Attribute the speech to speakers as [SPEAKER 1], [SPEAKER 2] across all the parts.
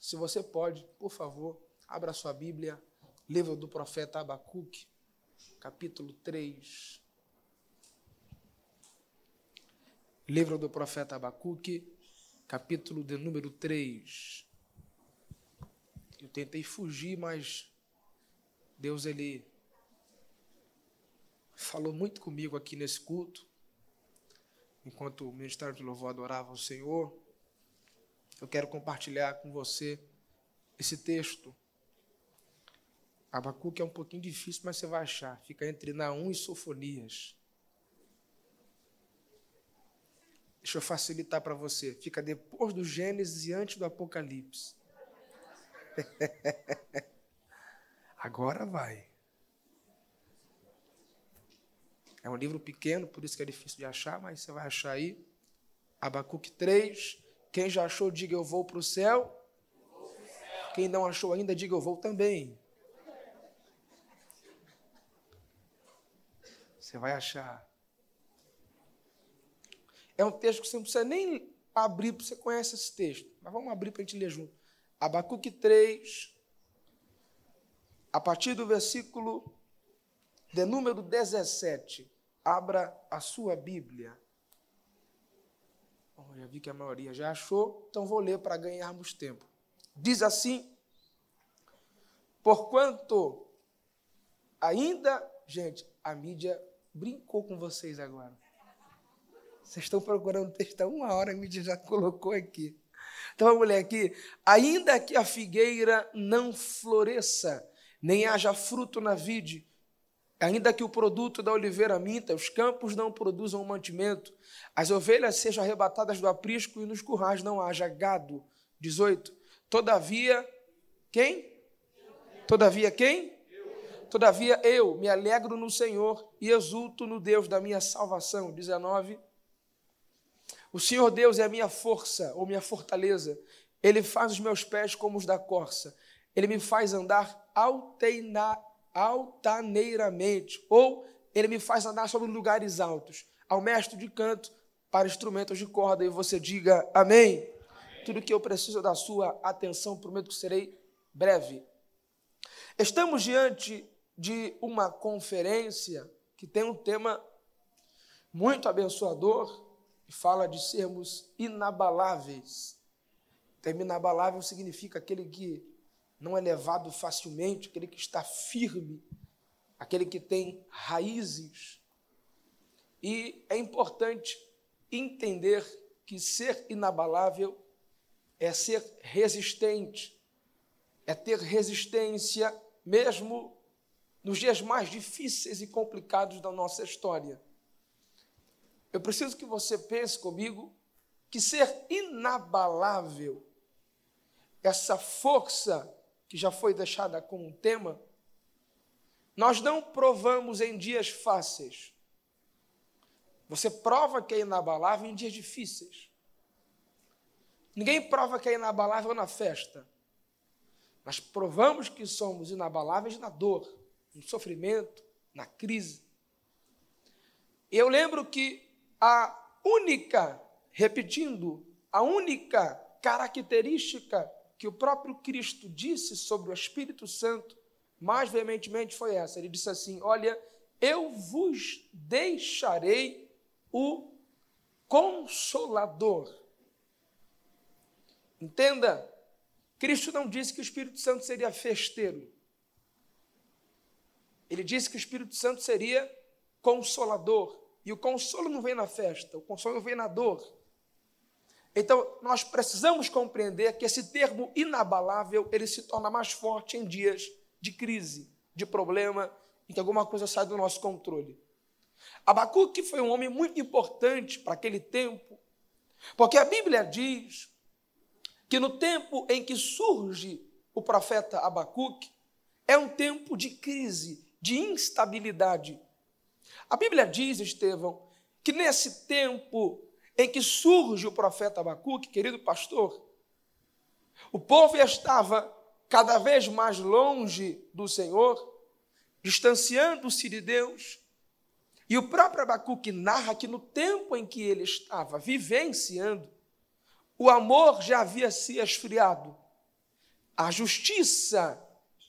[SPEAKER 1] Se você pode, por favor, abra sua Bíblia, livro do profeta Abacuque, capítulo 3. Livro do profeta Abacuque, capítulo de número 3. Eu tentei fugir, mas Deus ele falou muito comigo aqui nesse culto, enquanto o ministério de louvor adorava o Senhor. Eu quero compartilhar com você esse texto. Abacuque é um pouquinho difícil, mas você vai achar. Fica entre Naum e Sofonias. Deixa eu facilitar para você. Fica depois do Gênesis e antes do Apocalipse. Agora vai. É um livro pequeno, por isso que é difícil de achar, mas você vai achar aí. Abacuque 3. Quem já achou, diga eu vou para o céu. Quem não achou ainda, diga eu vou também. Você vai achar. É um texto que você não precisa nem abrir, porque você conhece esse texto. Mas vamos abrir para a gente ler junto. Abacuque 3, a partir do versículo de número 17. Abra a sua Bíblia. Já vi que a maioria já achou, então vou ler para ganharmos tempo. Diz assim: Porquanto ainda, gente, a mídia brincou com vocês agora. Vocês estão procurando texto há uma hora, a mídia já colocou aqui. Então vamos ler aqui. Ainda que a figueira não floresça, nem haja fruto na vide, ainda que o produto da oliveira minta, os campos não produzam mantimento, as ovelhas sejam arrebatadas do aprisco e nos currais não haja gado. 18. Todavia, quem? Todavia, quem? Todavia eu me alegro no Senhor e exulto no Deus da minha salvação. 19. O Senhor Deus é a minha força ou minha fortaleza. Ele faz os meus pés como os da corça. Ele me faz andar alteina, altaneiramente, ou ele me faz andar sobre lugares altos. Ao mestre de canto para instrumentos de corda, e você diga amém. amém. Tudo que eu preciso da sua atenção, prometo que serei breve. Estamos diante de uma conferência que tem um tema muito abençoador e fala de sermos inabaláveis. O termo inabalável significa aquele que não é levado facilmente, aquele que está firme, aquele que tem raízes. E é importante entender que ser inabalável é ser resistente, é ter resistência mesmo nos dias mais difíceis e complicados da nossa história. Eu preciso que você pense comigo que ser inabalável, essa força que já foi deixada como tema, nós não provamos em dias fáceis. Você prova que é inabalável em dias difíceis. Ninguém prova que é inabalável na festa. Nós provamos que somos inabaláveis na dor, no sofrimento, na crise. Eu lembro que a única, repetindo, a única característica que o próprio Cristo disse sobre o Espírito Santo, mais veementemente foi essa. Ele disse assim: Olha, eu vos deixarei o consolador. Entenda, Cristo não disse que o Espírito Santo seria festeiro. Ele disse que o Espírito Santo seria consolador. E o consolo não vem na festa, o consolo vem na dor. Então, nós precisamos compreender que esse termo inabalável, ele se torna mais forte em dias de crise, de problema, em que alguma coisa sai do nosso controle. Abacuque foi um homem muito importante para aquele tempo, porque a Bíblia diz que no tempo em que surge o profeta Abacuque, é um tempo de crise, de instabilidade. A Bíblia diz, Estevão, que nesse tempo em que surge o profeta Abacuque, querido pastor, o povo estava cada vez mais longe do Senhor, distanciando-se de Deus, e o próprio Abacuque narra que no tempo em que ele estava vivenciando, o amor já havia se esfriado. A justiça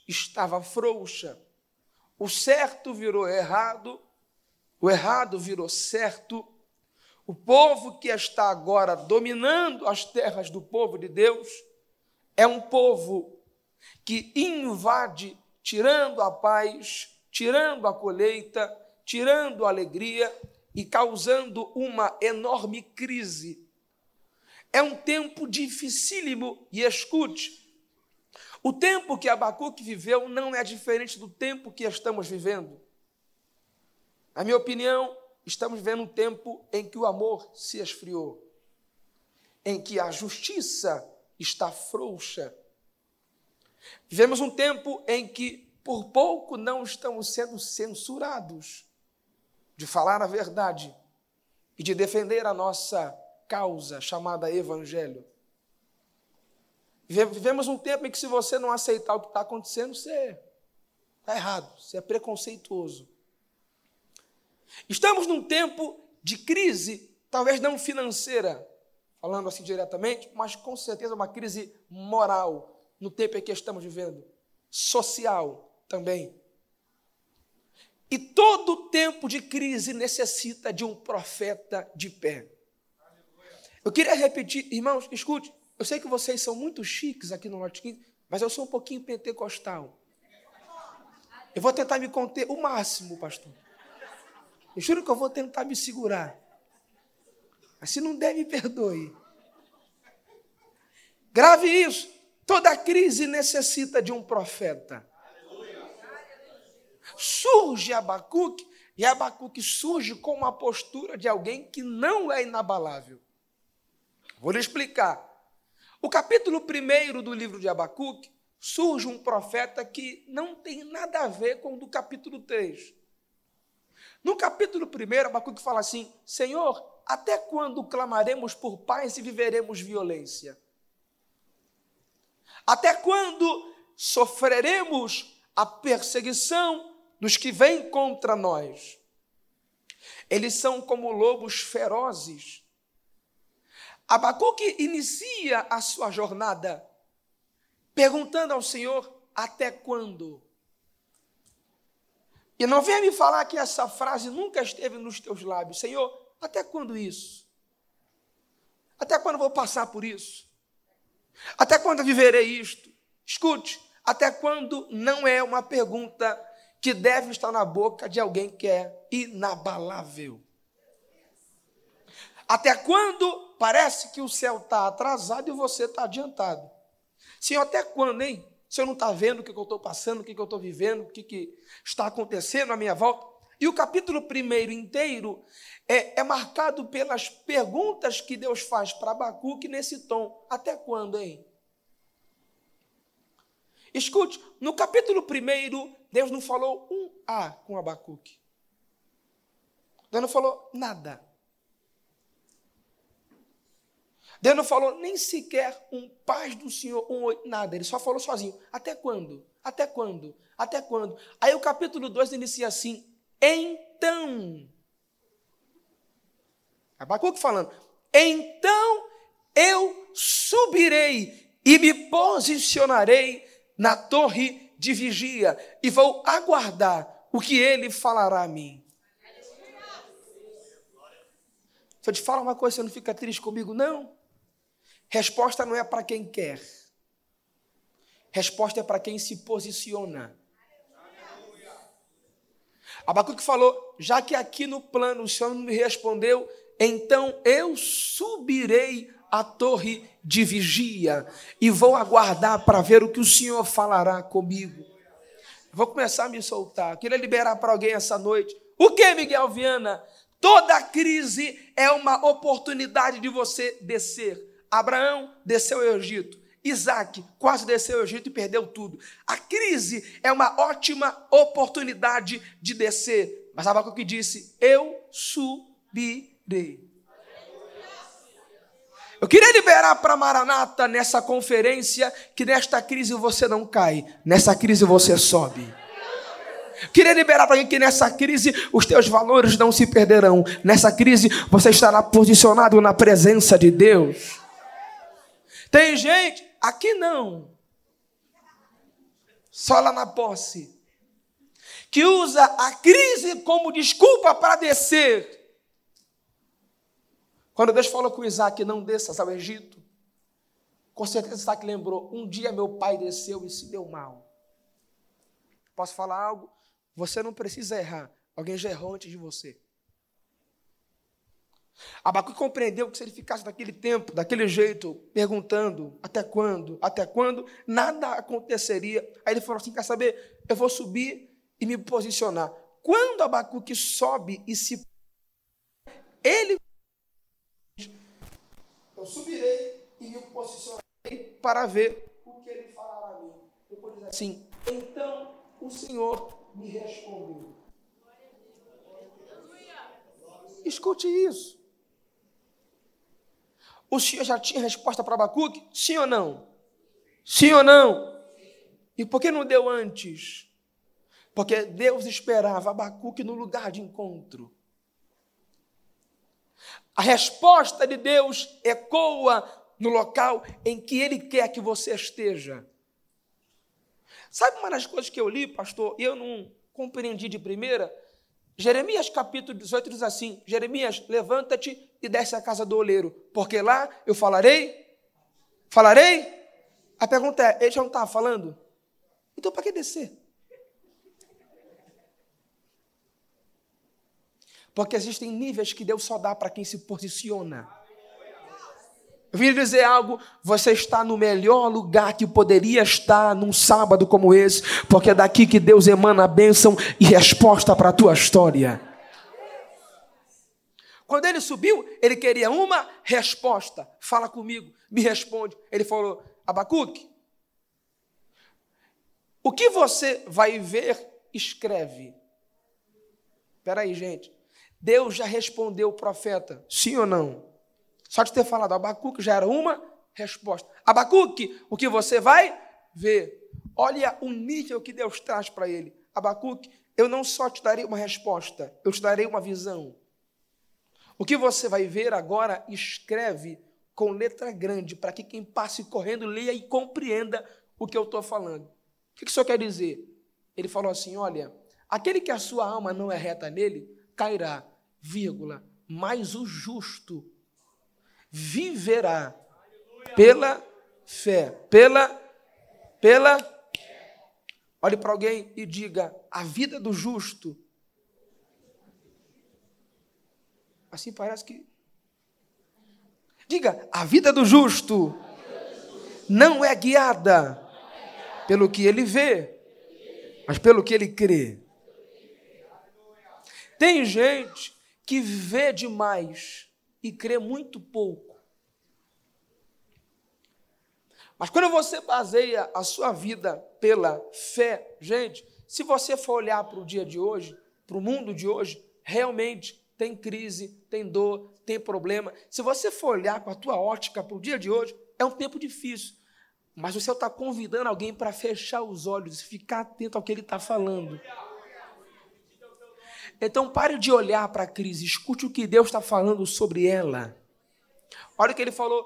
[SPEAKER 1] estava frouxa. O certo virou errado, o errado virou certo. O povo que está agora dominando as terras do povo de Deus é um povo que invade, tirando a paz, tirando a colheita, tirando a alegria e causando uma enorme crise. É um tempo dificílimo e escute. O tempo que Abacuque viveu não é diferente do tempo que estamos vivendo. Na minha opinião, estamos vivendo um tempo em que o amor se esfriou, em que a justiça está frouxa. Vivemos um tempo em que, por pouco, não estamos sendo censurados de falar a verdade e de defender a nossa causa chamada Evangelho. Vivemos um tempo em que, se você não aceitar o que está acontecendo, você está errado, você é preconceituoso. Estamos num tempo de crise, talvez não financeira, falando assim diretamente, mas com certeza uma crise moral no tempo em que estamos vivendo, social também. E todo tempo de crise necessita de um profeta de pé. Eu queria repetir, irmãos, escute, eu sei que vocês são muito chiques aqui no Norte 15, mas eu sou um pouquinho pentecostal. Eu vou tentar me conter o máximo, pastor. Eu juro que eu vou tentar me segurar. Mas se não der, me perdoe. Grave isso. Toda crise necessita de um profeta. Surge Abacuque, e Abacuque surge com uma postura de alguém que não é inabalável. Vou lhe explicar. O capítulo 1 do livro de Abacuque surge um profeta que não tem nada a ver com o do capítulo 3. No capítulo 1, Abacuque fala assim: Senhor, até quando clamaremos por paz e viveremos violência? Até quando sofreremos a perseguição dos que vêm contra nós? Eles são como lobos ferozes. Abacuque inicia a sua jornada perguntando ao Senhor: até quando? E não venha me falar que essa frase nunca esteve nos teus lábios. Senhor, até quando isso? Até quando vou passar por isso? Até quando viverei isto? Escute, até quando não é uma pergunta que deve estar na boca de alguém que é inabalável. Até quando parece que o céu está atrasado e você está adiantado? Senhor, até quando, hein? Se eu não está vendo o que, eu estou passando, o que, eu estou vivendo, o que, que está acontecendo à minha volta. E o capítulo primeiro inteiro é, é marcado pelas perguntas que Deus faz para Abacuque nesse tom. Até quando, hein? Escute, no capítulo primeiro, Deus não falou um A com Abacuque. Deus não falou nada. Deus não falou nem sequer um paz do Senhor, um nada. Ele só falou sozinho. Até quando? Até quando? Até quando? Aí o capítulo 2 inicia assim: Então. Abacuque falando: Então eu subirei e me posicionarei na torre de vigia e vou aguardar o que ele falará a mim. Se eu te falar uma coisa, você não fica triste comigo, não? Resposta não é para quem quer. Resposta é para quem se posiciona. Abacuque falou: já que aqui no plano o Senhor me respondeu, então eu subirei à torre de vigia e vou aguardar para ver o que o Senhor falará comigo. Vou começar a me soltar. Queria liberar para alguém essa noite. O que, Miguel Viana? Toda crise é uma oportunidade de você descer Abraão desceu ao Egito. Isaac quase desceu ao Egito e perdeu tudo. A crise é uma ótima oportunidade de descer. Mas Abacuque disse: Eu subirei. Eu queria liberar para Maranata nessa conferência que nesta crise você não cai, nessa crise você sobe. Queria liberar para alguém que nessa crise os teus valores não se perderão. Nessa crise você estará posicionado na presença de Deus. Tem gente, aqui não. só lá na posse, que usa a crise como desculpa para descer. Quando Deus falou com Isaac, não desças ao Egito, com certeza Isaac lembrou, um dia meu pai desceu e se deu mal. Posso falar algo? Você não precisa errar, alguém já errou antes de você. Abacuque compreendeu que se ele ficasse daquele tempo, daquele jeito, perguntando até quando, até quando, nada aconteceria. Aí ele falou assim: quer saber? Eu vou subir e me posicionar. Quando Abacuque sobe e se. Ele. Eu subirei e me posicionarei para ver o que ele falará a mim. Depois assim: então o Senhor me respondeu. Escute isso. O Senhor já tinha resposta para Abacuque? Sim ou não? Sim ou não? E por que não deu antes? Porque Deus esperava Abacuque no lugar de encontro. A resposta de Deus ecoa no local em que Ele quer que você esteja. Sabe uma das coisas que eu li, pastor, e eu não compreendi de primeira? Jeremias capítulo 18 diz assim: Jeremias, levanta-te e desce à casa do oleiro, porque lá eu falarei. Falarei? A pergunta é: ele já não estava falando? Então para que descer? Porque existem níveis que Deus só dá para quem se posiciona. Eu vim dizer algo, você está no melhor lugar que poderia estar num sábado como esse, porque é daqui que Deus emana a bênção e resposta para a tua história. Quando ele subiu, ele queria uma resposta. Fala comigo, me responde. Ele falou: Abacuque, o que você vai ver, escreve. Espera aí, gente. Deus já respondeu o profeta, sim ou não? Só de ter falado Abacuque já era uma resposta. Abacuque, o que você vai ver? Olha o nível que Deus traz para ele. Abacuque, eu não só te darei uma resposta, eu te darei uma visão. O que você vai ver agora, escreve com letra grande, para que quem passe correndo leia e compreenda o que eu estou falando. O que isso quer dizer? Ele falou assim: olha, aquele que a sua alma não é reta nele, cairá, vírgula, mas o justo viverá pela fé, pela, pela. Olhe para alguém e diga: a vida do justo Assim parece que. Diga, a vida do justo não é guiada pelo que ele vê, mas pelo que ele crê. Tem gente que vê demais e crê muito pouco. Mas quando você baseia a sua vida pela fé, gente, se você for olhar para o dia de hoje, para o mundo de hoje, realmente tem crise, tem dor, tem problema. Se você for olhar com a tua ótica para o dia de hoje, é um tempo difícil. Mas você está convidando alguém para fechar os olhos e ficar atento ao que ele está falando. Então pare de olhar para a crise, escute o que Deus está falando sobre ela. Olha o que ele falou: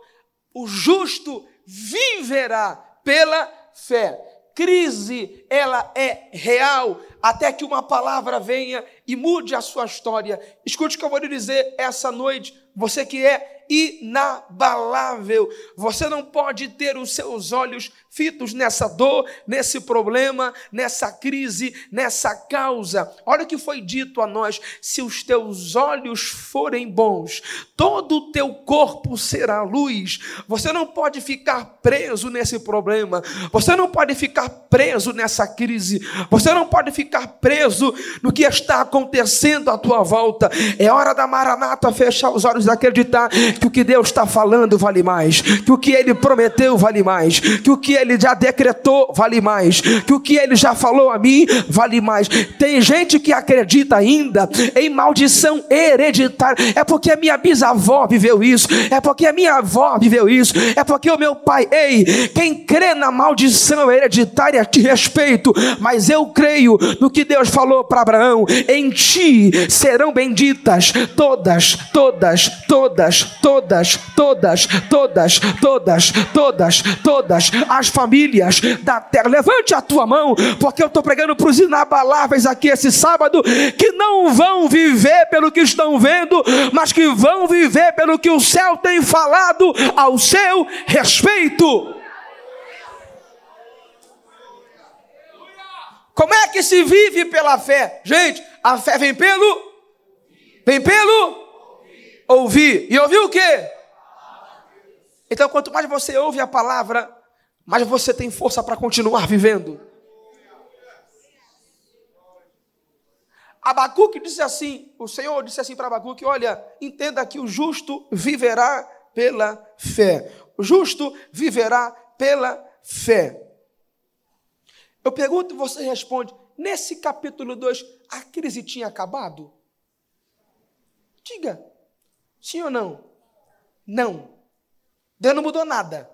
[SPEAKER 1] o justo viverá pela fé crise, ela é real, até que uma palavra venha e mude a sua história. Escute o que eu vou lhe dizer essa noite, você que é inabalável. Você não pode ter os seus olhos fitos nessa dor, nesse problema, nessa crise, nessa causa. Olha o que foi dito a nós: se os teus olhos forem bons, todo o teu corpo será luz. Você não pode ficar preso nesse problema, você não pode ficar preso nessa crise, você não pode ficar preso no que está acontecendo à tua volta. É hora da Maranata fechar os olhos e acreditar que o que Deus está falando vale mais, que o que Ele prometeu vale mais, que o que Ele já decretou vale mais, que o que Ele já falou a mim vale mais. Tem gente que acredita ainda em maldição hereditária, é porque a minha bisavó viveu isso, é porque a minha avó viveu isso, é porque o meu pai, ei, quem crê na maldição hereditária te respeito, mas eu creio no que Deus falou para Abraão: em ti serão benditas todas, todas, todas, todas, todas, todas, todas, todas, todas as famílias da terra. Levante a tua mão, porque eu estou pregando para os inabaláveis aqui esse sábado, que não vão viver pelo que estão vendo, mas que vão viver pelo que o céu tem falado ao seu respeito. Como é que se vive pela fé? Gente, a fé vem pelo vem pelo ouvir. E ouvir o quê? Então, quanto mais você ouve a palavra, mais você tem força para continuar vivendo. Abacuque disse assim: o Senhor disse assim para Abacuque: Olha, entenda que o justo viverá pela fé. O justo viverá pela fé. Eu pergunto e você responde: nesse capítulo 2, a crise tinha acabado? Diga, sim ou não? Não. Deus não mudou nada.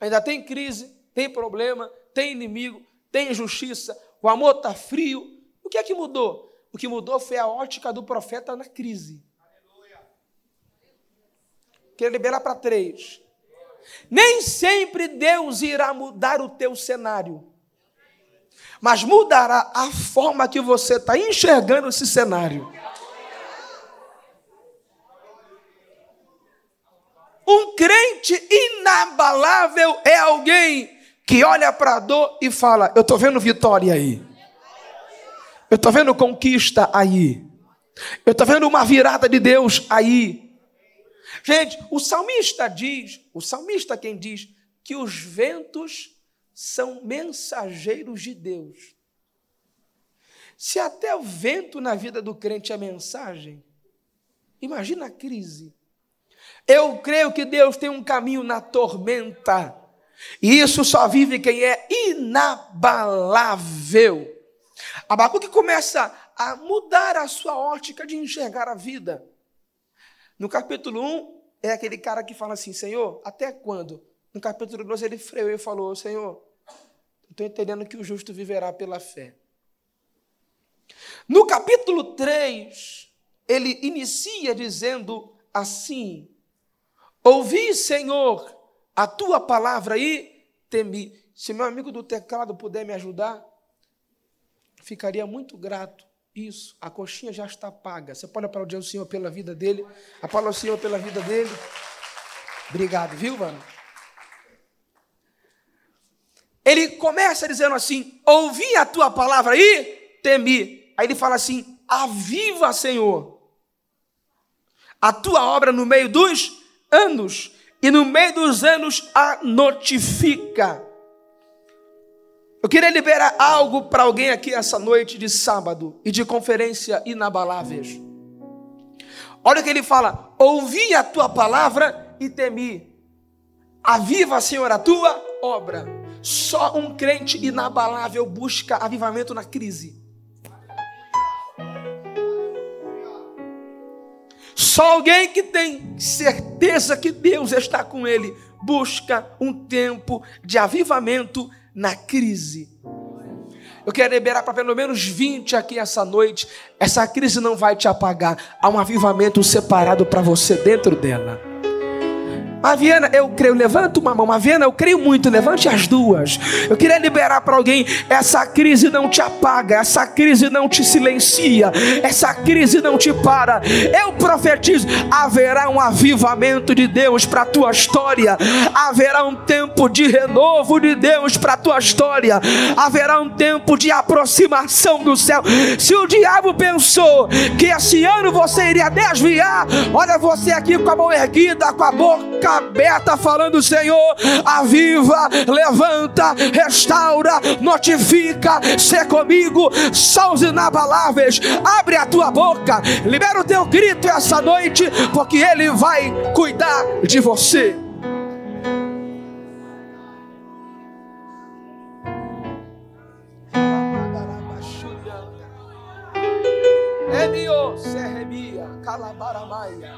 [SPEAKER 1] Ainda tem crise, tem problema, tem inimigo, tem injustiça, o amor está frio. O que é que mudou? O que mudou foi a ótica do profeta na crise. Quero liberar para três. Nem sempre Deus irá mudar o teu cenário mas mudará a forma que você está enxergando esse cenário. Um crente inabalável é alguém que olha para a dor e fala: Eu estou vendo vitória aí. Eu estou vendo conquista aí. Eu estou vendo uma virada de Deus aí. Gente, o salmista diz, o salmista quem diz que os ventos são mensageiros de Deus. Se até o vento na vida do crente é mensagem, imagina a crise. Eu creio que Deus tem um caminho na tormenta, e isso só vive quem é inabalável. Abacuque começa a mudar a sua ótica de enxergar a vida. No capítulo 1, é aquele cara que fala assim: Senhor, até quando? No capítulo 2, ele freou e falou: Senhor, Estou entendendo que o justo viverá pela fé. No capítulo 3, ele inicia dizendo assim: Ouvi, Senhor, a tua palavra e temi. Se meu amigo do teclado puder me ajudar, ficaria muito grato. Isso, a coxinha já está paga. Você pode aplaudir o Senhor pela vida dele. Aplaudir o Senhor pela vida dele. Obrigado, viu, mano? Ele começa dizendo assim: Ouvi a tua palavra e temi. Aí ele fala assim: Aviva, Senhor, a tua obra no meio dos anos, e no meio dos anos a notifica. Eu queria liberar algo para alguém aqui essa noite de sábado e de conferência inabaláveis. Olha o que ele fala: Ouvi a tua palavra e temi. Aviva, Senhor, a tua obra. Só um crente inabalável busca avivamento na crise. Só alguém que tem certeza que Deus está com ele busca um tempo de avivamento na crise. Eu quero liberar para pelo menos 20 aqui essa noite. Essa crise não vai te apagar. Há um avivamento separado para você dentro dela. Maviana, eu creio, levanta uma mão. Maviana, eu creio muito, levante as duas. Eu queria liberar para alguém: essa crise não te apaga, essa crise não te silencia, essa crise não te para. Eu profetizo: haverá um avivamento de Deus para a tua história, haverá um tempo de renovo de Deus para a tua história, haverá um tempo de aproximação do céu. Se o diabo pensou que esse ano você iria desviar, olha você aqui com a mão erguida, com a boca aberta, falando: Senhor, aviva, levanta, restaura, notifica, se comigo, são os inabaláveis. Abre a tua boca, libera o teu grito essa noite, porque Ele vai cuidar de você. Emio, Serrebia, Calabaramaia.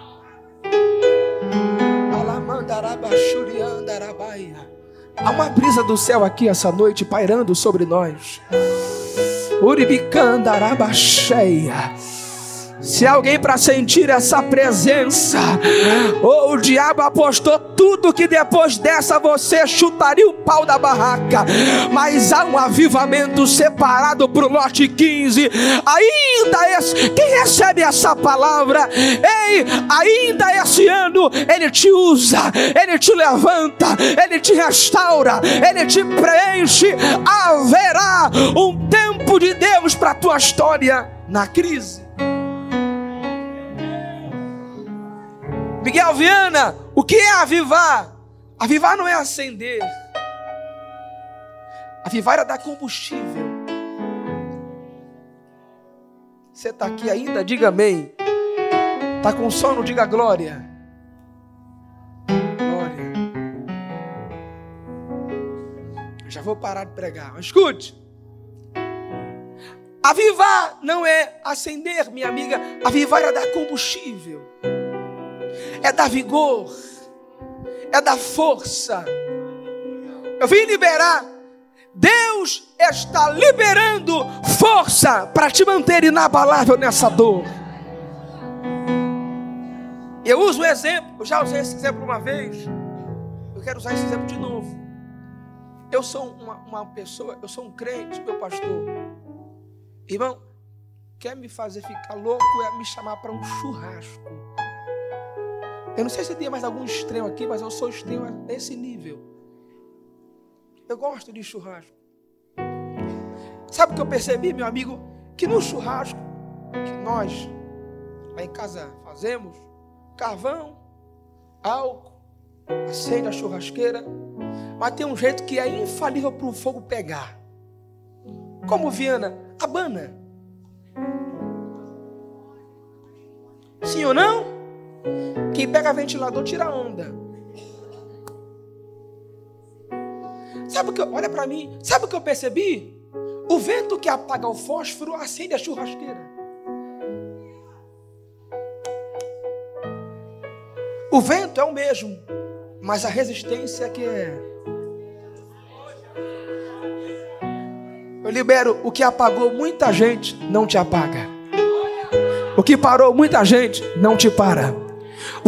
[SPEAKER 1] Há uma brisa do céu aqui essa noite pairando sobre nós. Uribicandaraba-cheia. Se alguém para sentir essa presença, ou o diabo apostou tudo que depois dessa você chutaria o pau da barraca, mas há um avivamento separado para o lote 15. Ainda esse, quem recebe essa palavra, ei, ainda esse ano ele te usa, ele te levanta, ele te restaura, ele te preenche. Haverá um tempo de Deus para a tua história na crise. Miguel Viana, o que é avivar? Avivar não é acender. Avivar é dar combustível. Você está aqui ainda? Diga amém. Está com sono? Diga glória. Glória. Já vou parar de pregar. Escute. Avivar não é acender, minha amiga. Avivar é dar combustível é dar vigor, é dar força. Eu vim liberar. Deus está liberando força para te manter inabalável nessa dor. Eu uso o exemplo, eu já usei esse exemplo uma vez, eu quero usar esse exemplo de novo. Eu sou uma, uma pessoa, eu sou um crente, meu pastor. Irmão, quer me fazer ficar louco é me chamar para um churrasco. Eu não sei se tem mais algum extremo aqui, mas eu sou extremo nesse nível. Eu gosto de churrasco. Sabe o que eu percebi, meu amigo? Que no churrasco que nós lá em casa fazemos, carvão, álcool, acende a churrasqueira, mas tem um jeito que é infalível para o fogo pegar. Como Viana, abana. Sim ou não? Quem pega ventilador tira onda. Sabe o que? Olha para mim. Sabe o que eu percebi? O vento que apaga o fósforo acende a churrasqueira. O vento é o mesmo, mas a resistência é que é. Eu libero o que apagou muita gente, não te apaga. O que parou muita gente, não te para.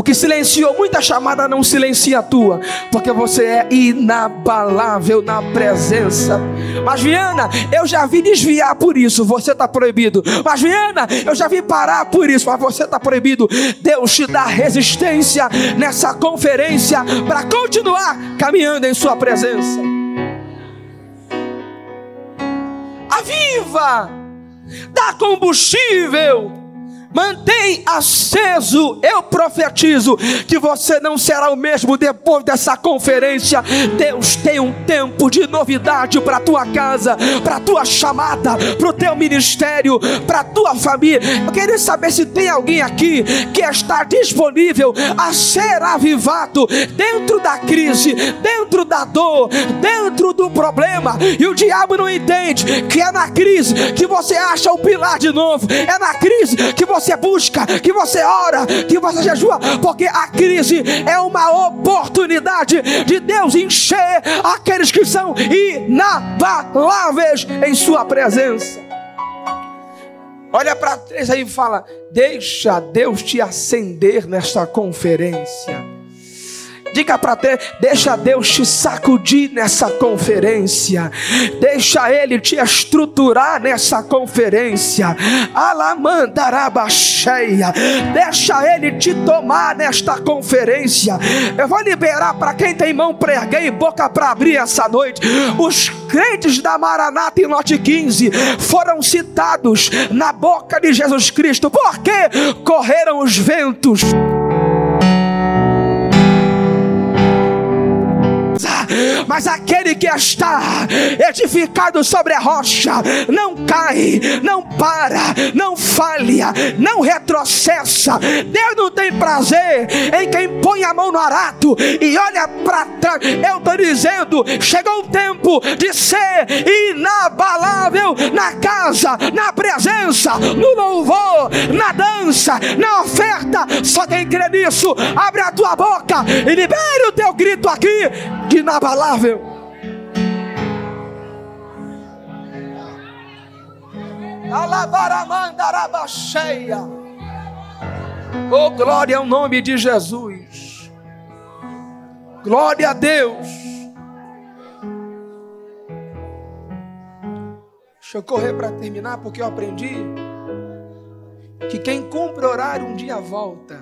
[SPEAKER 1] O que silenciou muita chamada não silencia a tua, porque você é inabalável na presença. Mas Viana, eu já vi desviar por isso, você está proibido. Mas Viana, eu já vi parar por isso, mas você está proibido. Deus te dá resistência nessa conferência para continuar caminhando em Sua presença. Aviva, dá combustível Mantém aceso, eu profetizo que você não será o mesmo depois dessa conferência. Deus tem um tempo de novidade para tua casa, para tua chamada, para o teu ministério, para tua família. Eu queria saber se tem alguém aqui que está disponível a ser avivado dentro da crise, dentro da dor, dentro do problema. E o diabo não entende que é na crise que você acha o pilar de novo, é na crise que você você busca, que você ora, que você jejua, porque a crise é uma oportunidade de Deus encher aqueles que são inabaláveis em Sua presença. Olha para três aí e fala: Deixa Deus te acender nesta conferência. Diga para ter, deixa Deus te sacudir nessa conferência. Deixa Ele te estruturar nessa conferência. Alamandarabacheia. Deixa Ele te tomar nesta conferência. Eu vou liberar para quem tem mão prega e boca para abrir essa noite. Os crentes da Maranata em Lote 15 foram citados na boca de Jesus Cristo. Porque correram os ventos. Mas aquele que está edificado sobre a rocha não cai, não para, não falha, não retrocessa. Deus não tem prazer em quem põe a mão no arado e olha para trás. Eu estou dizendo: chegou o tempo de ser inabalável na casa, na presença, no louvor, na dança, na oferta. Só quem crê nisso, abre a tua boca e libere o teu grito aqui de inabalável. Alabaramandaraba-cheia. Oh, glória ao nome de Jesus. Glória a Deus. Deixa eu correr para terminar, porque eu aprendi que quem cumpre horário um dia volta.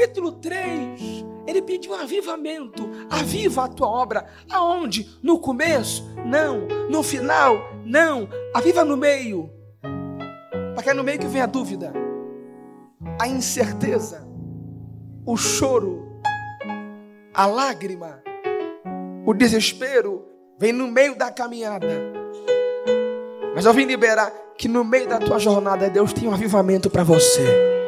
[SPEAKER 1] Capítulo 3, ele pediu um avivamento. Aviva a tua obra. Aonde? No começo? Não. No final? Não. Aviva no meio. Para que é no meio que vem a dúvida, a incerteza, o choro, a lágrima, o desespero, vem no meio da caminhada. Mas eu vim liberar que no meio da tua jornada Deus tem um avivamento para você.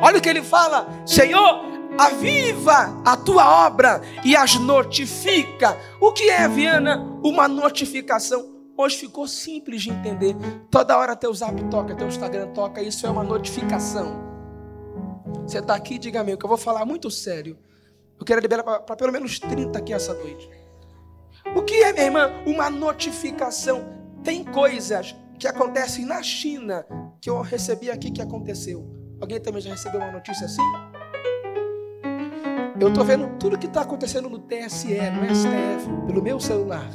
[SPEAKER 1] Olha o que ele fala: Senhor, aviva a tua obra e as notifica. O que é, Viana? Uma notificação. Hoje ficou simples de entender. Toda hora teu zap toca, teu Instagram toca, isso é uma notificação. Você está aqui, diga me que eu vou falar muito sério. Eu quero liberar para pelo menos 30 aqui essa noite. O que é, minha irmã? Uma notificação. Tem coisas que acontecem na China que eu recebi aqui que aconteceu. Alguém também já recebeu uma notícia assim? Eu estou vendo tudo que está acontecendo no TSE, no STF, pelo meu celular.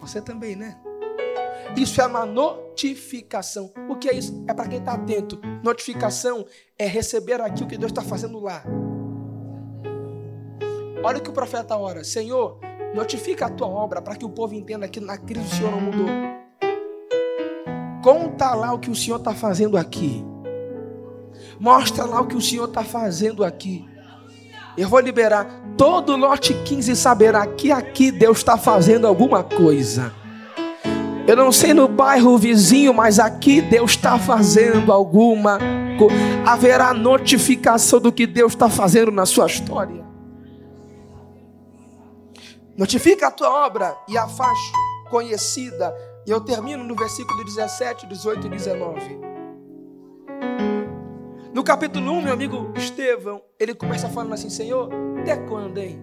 [SPEAKER 1] Você também, né? Isso é uma notificação. O que é isso? É para quem está atento. Notificação é receber aqui o que Deus está fazendo lá. Olha o que o profeta ora: Senhor, notifica a tua obra para que o povo entenda que na crise o Senhor não mudou. Conta lá o que o Senhor está fazendo aqui. Mostra lá o que o Senhor está fazendo aqui. Eu vou liberar todo lote 15 saberá que aqui Deus está fazendo alguma coisa. Eu não sei no bairro vizinho, mas aqui Deus está fazendo alguma coisa. Haverá notificação do que Deus está fazendo na sua história. Notifica a tua obra e a faz conhecida. E eu termino no versículo 17, 18 e 19. No capítulo 1, meu amigo Estevão, ele começa falando assim: Senhor, até quando, hein?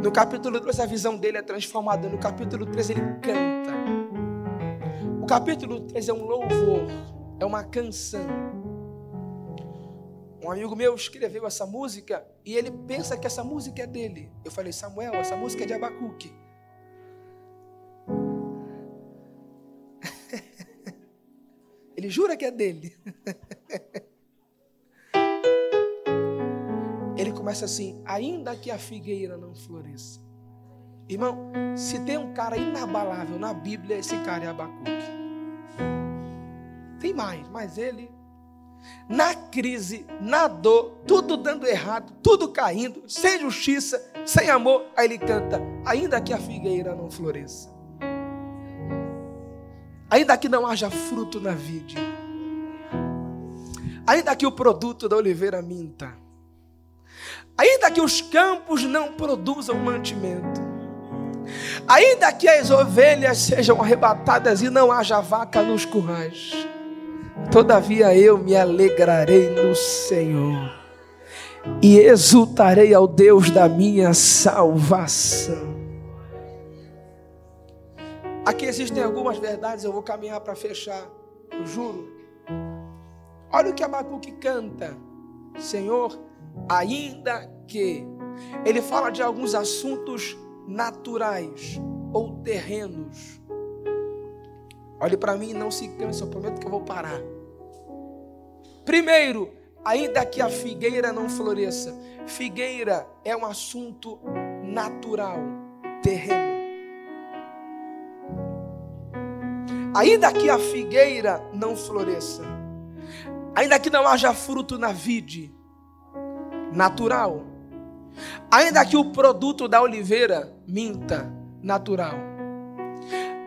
[SPEAKER 1] No capítulo 2, a visão dele é transformada. No capítulo 3, ele canta. O capítulo 3 é um louvor, é uma canção. Um amigo meu escreveu essa música e ele pensa que essa música é dele. Eu falei, Samuel, essa música é de Abacuque. Ele jura que é dele. ele começa assim: ainda que a figueira não floresça. Irmão, se tem um cara inabalável na Bíblia, esse cara é Abacuque. Tem mais, mas ele na crise, na dor, tudo dando errado, tudo caindo, sem justiça, sem amor, aí ele canta: ainda que a figueira não floresça, ainda que não haja fruto na vide, ainda que o produto da oliveira minta, ainda que os campos não produzam mantimento, ainda que as ovelhas sejam arrebatadas e não haja vaca nos currais. Todavia eu me alegrarei no Senhor e exultarei ao Deus da minha salvação. Aqui existem algumas verdades, eu vou caminhar para fechar, eu juro. Olha o que Abacuque canta, Senhor, ainda que. Ele fala de alguns assuntos naturais ou terrenos. Olhe para mim e não se canse, eu prometo que eu vou parar. Primeiro, ainda que a figueira não floresça, figueira é um assunto natural, terreno. Ainda que a figueira não floresça, ainda que não haja fruto na vide, natural. Ainda que o produto da oliveira minta, natural.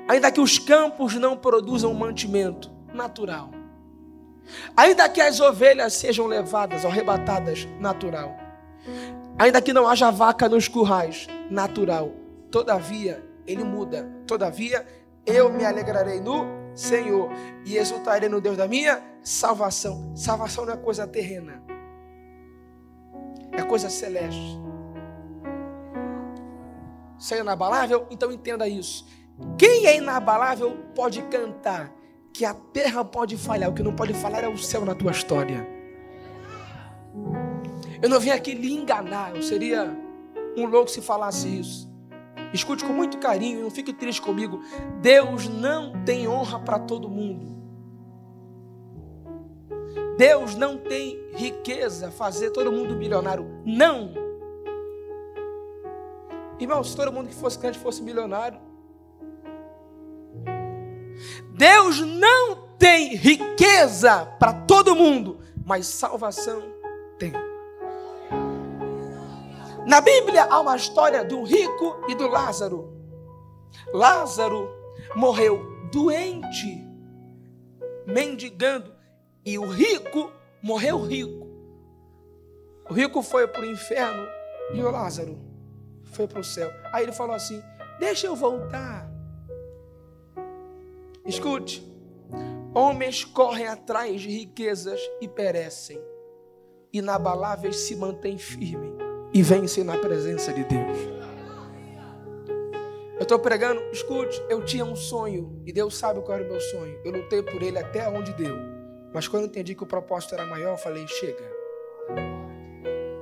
[SPEAKER 1] Ainda que os campos não produzam mantimento, natural. Ainda que as ovelhas sejam levadas ou arrebatadas, natural. Ainda que não haja vaca nos currais, natural. Todavia, ele muda. Todavia, eu me alegrarei no Senhor e exultarei no Deus da minha salvação. Salvação não é coisa terrena. é coisa celeste. Você é inabalável? Então entenda isso. Quem é inabalável pode cantar que a terra pode falhar, o que não pode falhar é o céu na tua história. Eu não vim aqui lhe enganar, eu seria um louco se falasse isso. Escute com muito carinho, não fique triste comigo. Deus não tem honra para todo mundo. Deus não tem riqueza fazer todo mundo milionário. Não. Irmão, se todo mundo que fosse crente fosse milionário. Deus não tem riqueza para todo mundo, mas salvação tem. Na Bíblia há uma história do rico e do Lázaro. Lázaro morreu doente, mendigando, e o rico morreu rico. O rico foi para o inferno e o Lázaro foi para o céu. Aí ele falou assim: Deixa eu voltar. Escute, homens correm atrás de riquezas e perecem, inabaláveis se mantêm firmes e vencem na presença de Deus. Eu estou pregando, escute, eu tinha um sonho e Deus sabe qual era o meu sonho. Eu lutei por ele até onde deu. Mas quando eu entendi que o propósito era maior, eu falei: chega.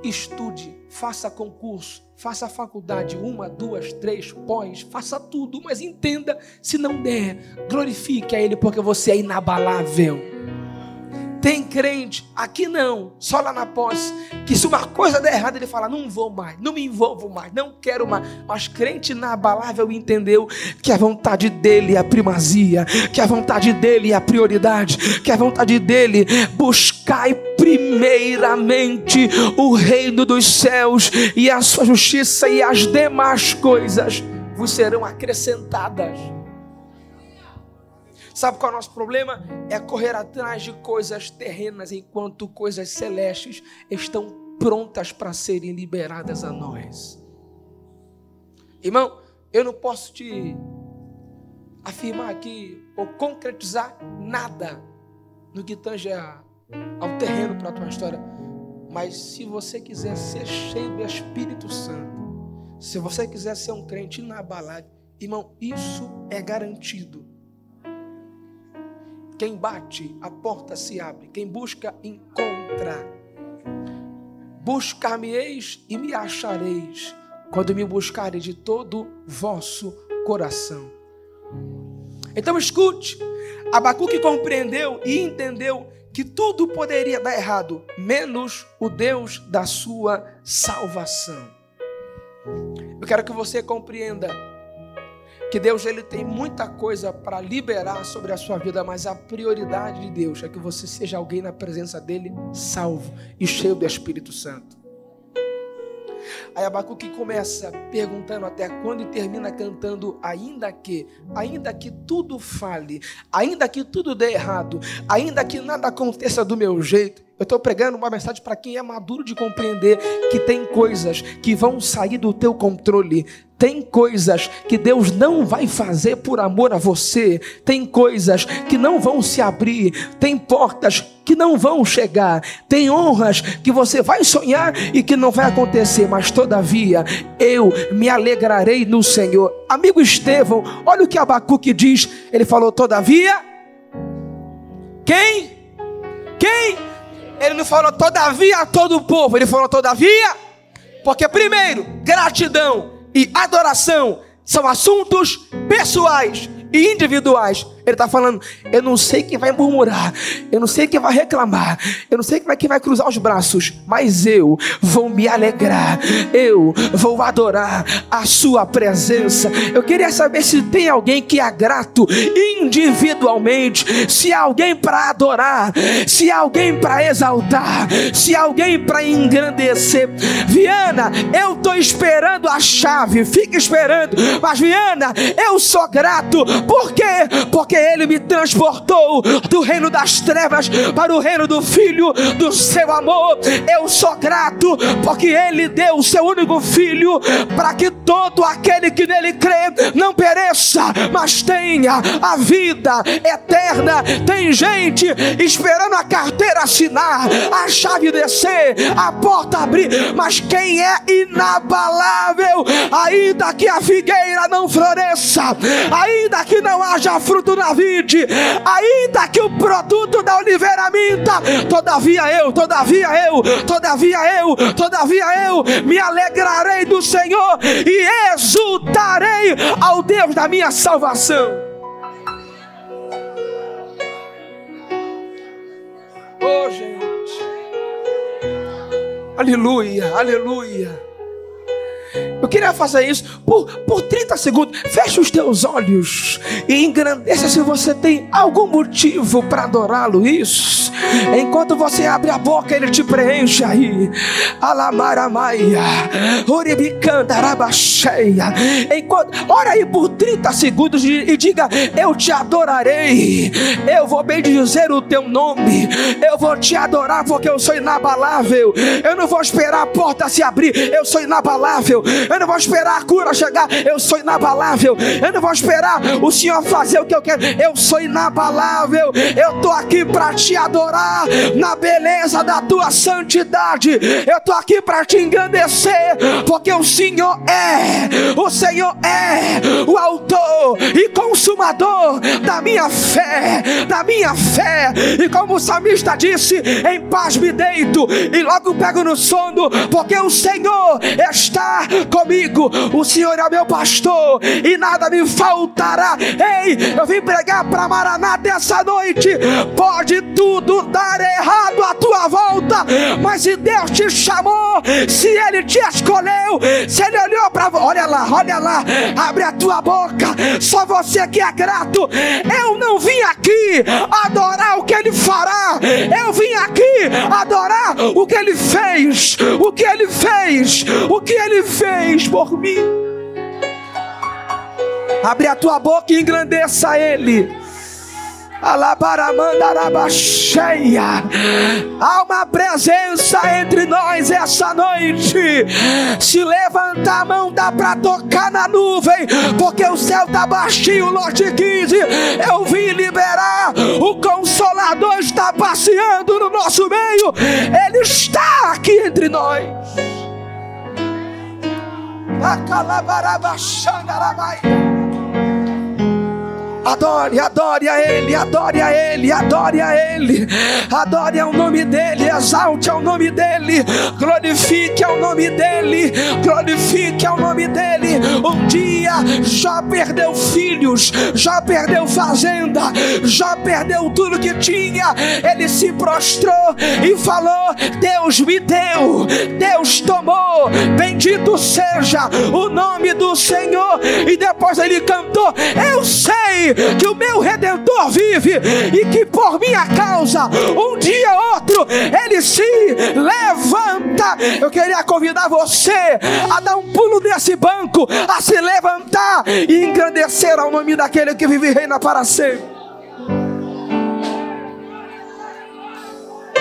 [SPEAKER 1] Estude, faça concurso, faça faculdade, uma, duas, três, pós, faça tudo, mas entenda, se não der, glorifique a Ele, porque você é inabalável. Tem crente, aqui não, só lá na pós, que se uma coisa der errado, ele fala: não vou mais, não me envolvo mais, não quero mais. Mas crente inabalável entendeu que a vontade dele é a primazia, que a vontade dele é a prioridade, que a vontade dele buscai primeiramente o reino dos céus e a sua justiça, e as demais coisas vos serão acrescentadas. Sabe qual é o nosso problema? É correr atrás de coisas terrenas enquanto coisas celestes estão prontas para serem liberadas a nós. Irmão, eu não posso te afirmar aqui ou concretizar nada no que tange ao terreno para a tua história. Mas se você quiser ser cheio do Espírito Santo, se você quiser ser um crente inabalável, irmão, isso é garantido. Quem bate, a porta se abre. Quem busca, encontra. Buscar-me-eis e me achareis, quando me buscareis de todo vosso coração. Então escute, Abacuque compreendeu e entendeu que tudo poderia dar errado, menos o Deus da sua salvação. Eu quero que você compreenda que Deus ele tem muita coisa para liberar sobre a sua vida, mas a prioridade de Deus é que você seja alguém na presença dele salvo e cheio do Espírito Santo. Aí Abacuque começa perguntando até quando e termina cantando, ainda que, ainda que tudo fale, ainda que tudo dê errado, ainda que nada aconteça do meu jeito, eu estou pregando uma mensagem para quem é maduro de compreender que tem coisas que vão sair do teu controle, tem coisas que Deus não vai fazer por amor a você, tem coisas que não vão se abrir, tem portas que não vão chegar, tem honras que você vai sonhar e que não vai acontecer, mas todavia eu me alegrarei no Senhor. Amigo Estevão, olha o que Abacuque diz, ele falou: todavia, quem? Quem? Ele não falou todavia a todo o povo, ele falou todavia, porque primeiro, gratidão e adoração são assuntos pessoais e individuais. Ele está falando: eu não sei quem vai murmurar, eu não sei quem vai reclamar, eu não sei quem vai, quem vai cruzar os braços, mas eu vou me alegrar, eu vou adorar a Sua presença. Eu queria saber se tem alguém que é grato individualmente, se há alguém para adorar, se há alguém para exaltar, se há alguém para engrandecer. Viana, eu estou esperando a chave, fica esperando, mas Viana, eu sou grato, por quê? Porque porque Ele me transportou do reino das trevas para o reino do Filho do seu amor. Eu sou grato porque Ele deu o seu único Filho para que todo aquele que nele crê não pereça, mas tenha a vida eterna. Tem gente esperando a carteira assinar, a chave descer, a porta abrir, mas quem é inabalável, ainda que a figueira não floresça, ainda que não haja fruto na ainda que o produto da oliveira minta, todavia eu, todavia eu, todavia eu, todavia eu me alegrarei do Senhor e exultarei ao Deus da minha salvação. Oh, gente. Aleluia, aleluia. Eu queria fazer isso por, por 30 segundos. Feche os teus olhos e engrandeça se você tem algum motivo para adorá-lo. Isso. Enquanto você abre a boca, ele te preenche aí. Alamaramaia. Uribicandarabacheia. Enquanto, ora aí por 30 segundos e, diga: Eu te adorarei. Eu vou bem dizer o teu nome. Eu vou te adorar porque eu sou inabalável. Eu não vou esperar a porta se abrir. Eu sou inabalável. Eu não vou esperar a cura chegar. Eu sou inabalável. Eu não vou esperar o Senhor fazer o que eu quero. Eu sou inabalável. Eu estou aqui para te adorar na beleza da tua santidade. Eu estou aqui para te engrandecer, porque o Senhor é, o Senhor é o autor e consumador da minha fé, da minha fé. E como o salmista disse, em paz me deito e logo pego no sono, porque o Senhor está comigo. O Senhor é meu pastor e nada me faltará. Ei, eu vim pregar para Maraná dessa noite. Pode tudo dar errado à tua volta, mas se Deus te chamou, se Ele te escolheu, se Ele olhou para olha lá, olha lá, abre a tua boca. Só você que é grato. Eu não vim aqui adorar o que Ele fará. Eu vim aqui adorar o que Ele fez, o que Ele fez, o que Ele fez por mim. Abre a tua boca e engrandeça Ele. Cheia. Há uma presença entre nós essa noite. Se levantar a mão, dá para tocar na nuvem, porque o céu está baixinho, lote 15. Eu vim liberar. O Consolador está passeando no nosso meio. Ele está aqui entre nós. Adore, adore a Ele, adore a Ele, adore a Ele, adore ao nome dEle, exalte ao nome dEle, glorifique ao nome dEle, glorifique ao nome dEle. Um dia já perdeu filhos, já perdeu fazenda, já perdeu tudo que tinha. Ele se prostrou e falou: Deus me deu, Deus tomou, bendito seja o nome do Senhor. E depois ele cantou: Eu sei que o meu redentor vive e que por minha causa, um dia ou outro, ele se levanta. Eu queria convidar você a dar um pulo desse banco, a se levantar e engrandecer ao nome daquele que vive e reina para sempre.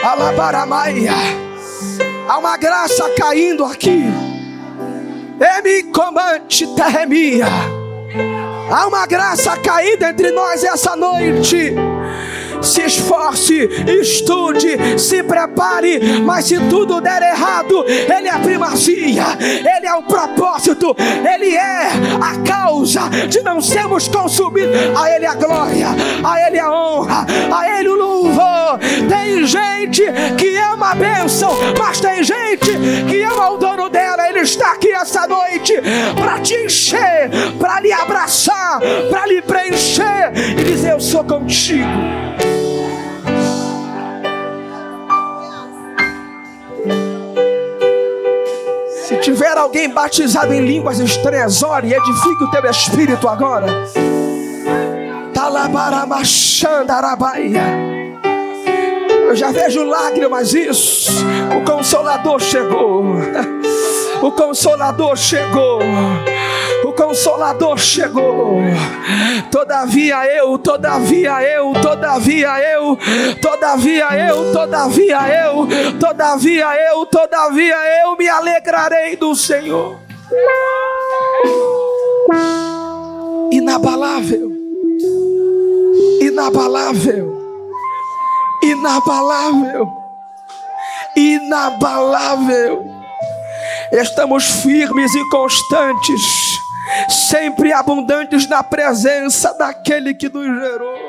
[SPEAKER 1] Alabaramaia. Há uma graça caindo aqui. Emi comante terremia. Há uma graça caída entre nós essa noite se esforce, estude, se prepare, mas se tudo der errado, Ele é a primazia, Ele é o propósito, Ele é a causa de não sermos consumidos. A Ele a glória, a Ele a honra, a Ele o louvor. Tem gente que ama a bênção, mas tem gente aqui essa noite para te encher, para lhe abraçar, para lhe preencher e dizer: Eu sou contigo. Se tiver alguém batizado em línguas estranhas, ore e edifique o teu espírito agora. Eu já vejo lágrimas, isso. O Consolador chegou. O Consolador chegou. O Consolador chegou. Todavia eu, todavia eu, todavia eu, todavia eu, todavia eu, todavia eu, todavia eu me alegrarei do Senhor. Inabalável, inabalável, inabalável, inabalável estamos firmes e constantes, sempre abundantes na presença daquele que nos gerou.